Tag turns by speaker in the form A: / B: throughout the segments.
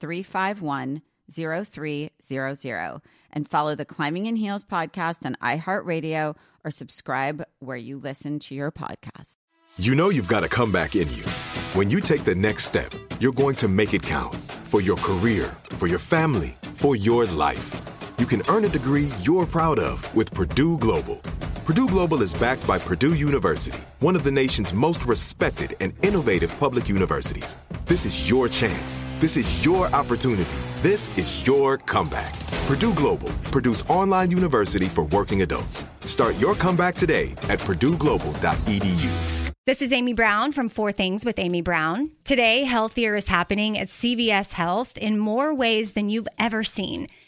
A: 351 0300 and follow the Climbing in Heels podcast on iHeartRadio or subscribe where you listen to your podcast.
B: You know you've got a comeback in you. When you take the next step, you're going to make it count for your career, for your family, for your life. You can earn a degree you're proud of with Purdue Global. Purdue Global is backed by Purdue University, one of the nation's most respected and innovative public universities. This is your chance. This is your opportunity. This is your comeback. Purdue Global, Purdue's online university for working adults. Start your comeback today at purdueglobal.edu.
C: This is Amy Brown from Four Things with Amy Brown. Today, healthier is happening at CVS Health in more ways than you've ever seen.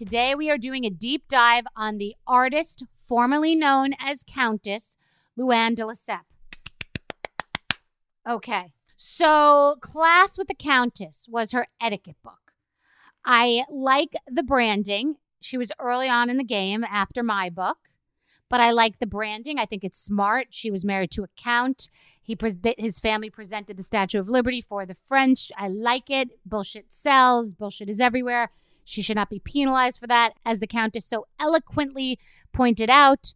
D: Today we are doing a deep dive on the artist formerly known as Countess Luann de Lesseps. Okay, so Class with the Countess was her etiquette book. I like the branding. She was early on in the game after my book, but I like the branding. I think it's smart. She was married to a count. He pre- his family presented the Statue of Liberty for the French. I like it. Bullshit sells. Bullshit is everywhere. She should not be penalized for that. As the Countess so eloquently pointed out,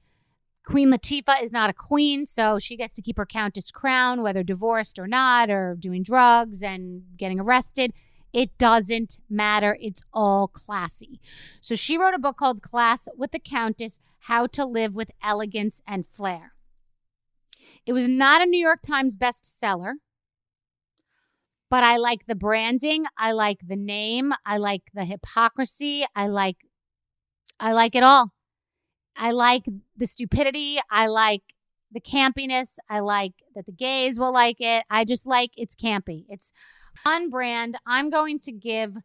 D: Queen Latifah is not a queen, so she gets to keep her Countess crown, whether divorced or not, or doing drugs and getting arrested. It doesn't matter. It's all classy. So she wrote a book called Class with the Countess How to Live with Elegance and Flair. It was not a New York Times bestseller, but I like the branding. I like the name. I like the hypocrisy. I like, I like it all. I like the stupidity. I like the campiness. I like that the gays will like it. I just like it's campy. It's on brand. I'm going to give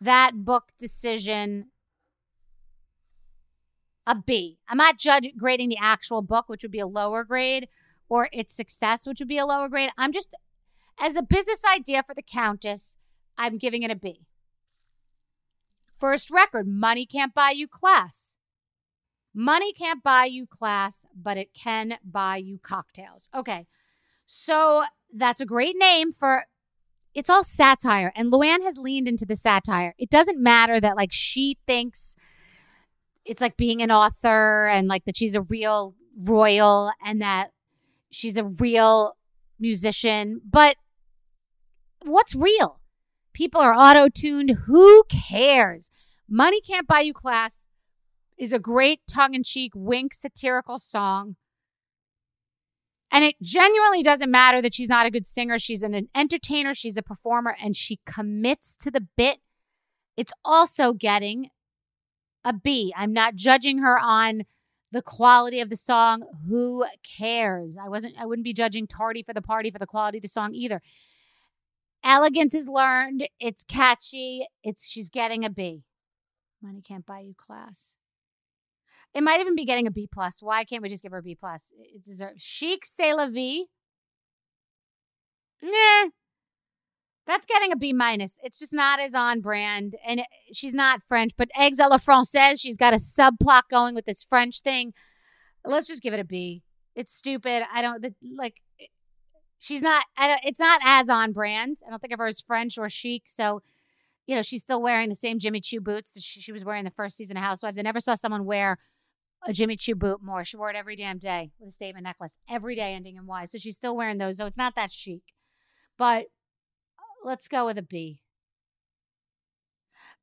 D: that book decision a B. I'm not judge grading the actual book, which would be a lower grade, or its success, which would be a lower grade. I'm just, as a business idea for the Countess, I'm giving it a B. First record money can't buy you class. Money can't buy you class, but it can buy you cocktails. Okay. So that's a great name for it's all satire. And Luann has leaned into the satire. It doesn't matter that like she thinks it's like being an author and like that she's a real royal and that she's a real musician, but what's real? People are auto tuned. Who cares? Money Can't Buy You Class is a great tongue in cheek, wink, satirical song. And it genuinely doesn't matter that she's not a good singer. She's an entertainer, she's a performer, and she commits to the bit. It's also getting a B. I'm not judging her on the quality of the song. Who cares? I wasn't I wouldn't be judging Tardy for the party for the quality of the song either. Elegance is learned. It's catchy. It's she's getting a B. Money can't buy you class. It might even be getting a B plus. Why can't we just give her a B plus? It deserves chic c'est la vie. Nah, that's getting a B minus. It's just not as on brand, and it, she's not French. But eggs a la française, she's got a subplot going with this French thing. Let's just give it a B. It's stupid. I don't the, like. She's not. I don't, it's not as on brand. I don't think of her as French or chic. So, you know, she's still wearing the same Jimmy Choo boots that she, she was wearing the first season of Housewives. I never saw someone wear a Jimmy Choo boot more. She wore it every damn day with a statement necklace, every day ending in Y. So she's still wearing those. So it's not that chic. But let's go with a B.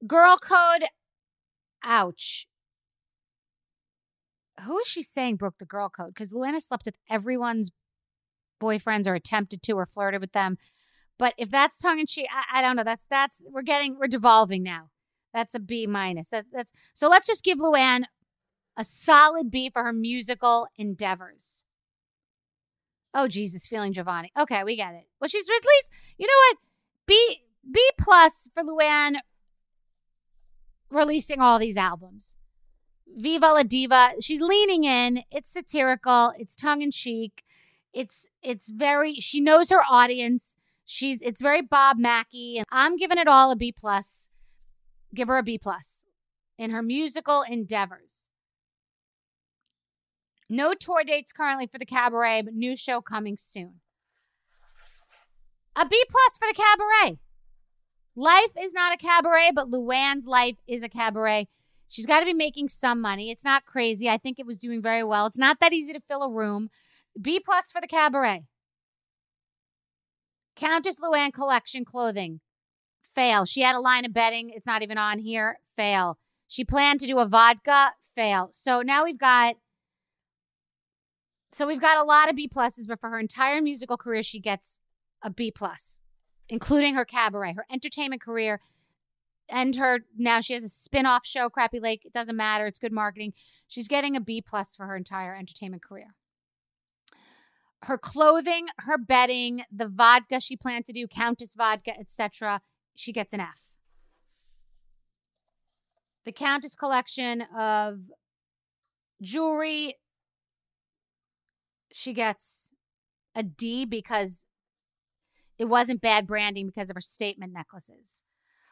D: Girl code, ouch. Who is she saying broke the girl code? Because Luann slept with everyone's boyfriends or attempted to or flirted with them. But if that's tongue in cheek, I, I, don't know. That's that's we're getting we're devolving now. That's a B minus. That's that's so let's just give Luann a solid B for her musical endeavors. Oh Jesus, feeling Jovani. Okay, we get it. Well, she's at least you know what B B plus for Luann releasing all these albums. Viva la Diva. She's leaning in. It's satirical. It's tongue in cheek. It's it's very. She knows her audience. She's it's very Bob Mackie, and I'm giving it all a B plus. Give her a B plus in her musical endeavors. No tour dates currently for the cabaret, but new show coming soon. A B plus for the cabaret. Life is not a cabaret, but Luann's life is a cabaret. She's got to be making some money. It's not crazy. I think it was doing very well. It's not that easy to fill a room. B plus for the cabaret. Countess Luann collection clothing. Fail. She had a line of bedding. It's not even on here. Fail. She planned to do a vodka. Fail. So now we've got. So we've got a lot of B pluses, but for her entire musical career, she gets a B plus, including her cabaret, her entertainment career, and her now she has a spin-off show, Crappie Lake. It doesn't matter. It's good marketing. She's getting a B plus for her entire entertainment career. Her clothing, her bedding, the vodka she planned to do, Countess vodka, etc. She gets an F. The Countess collection of jewelry, she gets a D because it wasn't bad branding because of her statement necklaces.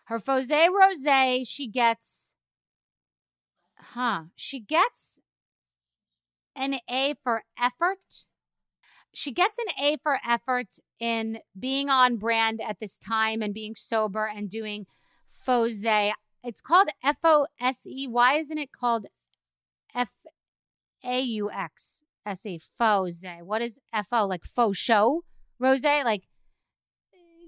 D: Her Fose Rose, she gets, huh? She gets an A for effort. She gets an A for effort in being on brand at this time and being sober and doing Fose. It's called F O S E. Why isn't it called F A U X S E? Fose. What is F O? Like faux show? Rose? Like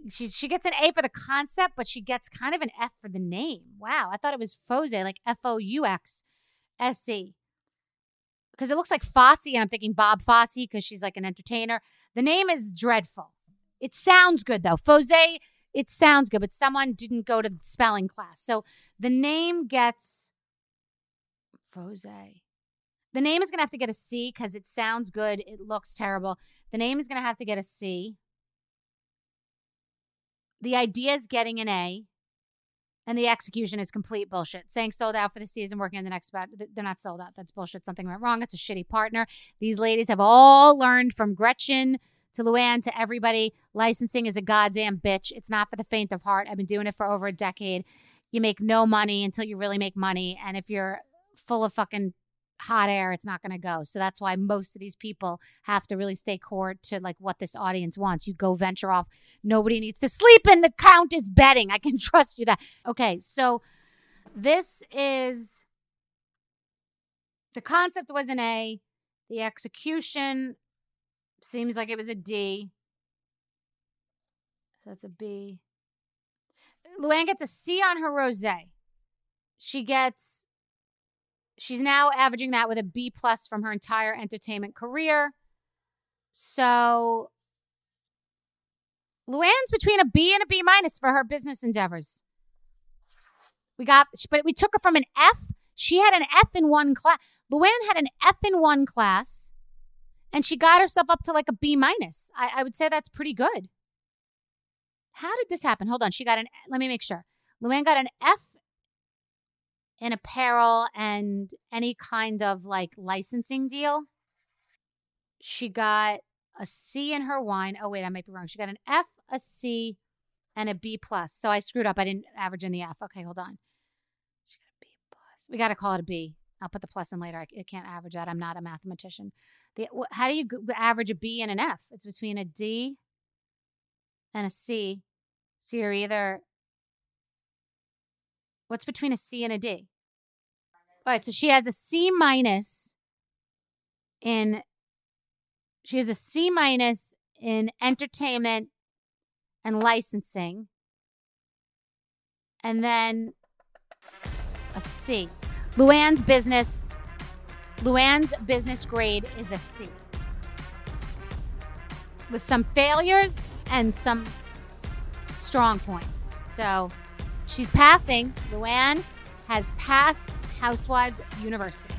D: she she gets an A for the concept, but she gets kind of an F for the name. Wow, I thought it was Fose, like F O U X S E. Because it looks like Fosse, and I'm thinking Bob Fosse because she's like an entertainer. The name is dreadful. It sounds good though. Fose, it sounds good, but someone didn't go to spelling class. So the name gets Fose. The name is going to have to get a C because it sounds good. It looks terrible. The name is going to have to get a C. The idea is getting an A, and the execution is complete bullshit. Saying sold out for the season, working on the next about they're not sold out. That's bullshit. Something went wrong. It's a shitty partner. These ladies have all learned from Gretchen to Luann to everybody. Licensing is a goddamn bitch. It's not for the faint of heart. I've been doing it for over a decade. You make no money until you really make money, and if you're full of fucking hot air, it's not going to go. So that's why most of these people have to really stay core to like what this audience wants. You go venture off. Nobody needs to sleep in the Countess bedding. I can trust you that. Okay, so this is the concept was an A. The execution seems like it was a D. So that's a B. Luann gets a C on her rose. She gets She's now averaging that with a B plus from her entire entertainment career. So Luann's between a B and a B minus for her business endeavors. We got, but we took her from an F. She had an F in one class. Luann had an F in one class, and she got herself up to like a B minus. I, I would say that's pretty good. How did this happen? Hold on. She got an, let me make sure. Luann got an F in apparel and any kind of like licensing deal. She got a C in her wine. Oh, wait, I might be wrong. She got an F, a C, and a B plus. So I screwed up. I didn't average in the F. Okay, hold on. She got a B plus. We got to call it a B. I'll put the plus in later. I, can't average that. I'm not a mathematician. The, how do you average a B and an F? It's between a D and a C. So you're either what's between a C and a D? All right, so she has a C minus in she has a C minus in entertainment and licensing. And then a C. Luann's business Luann's business grade is a C. With some failures and some strong points. So she's passing. Luann has passed Housewives University.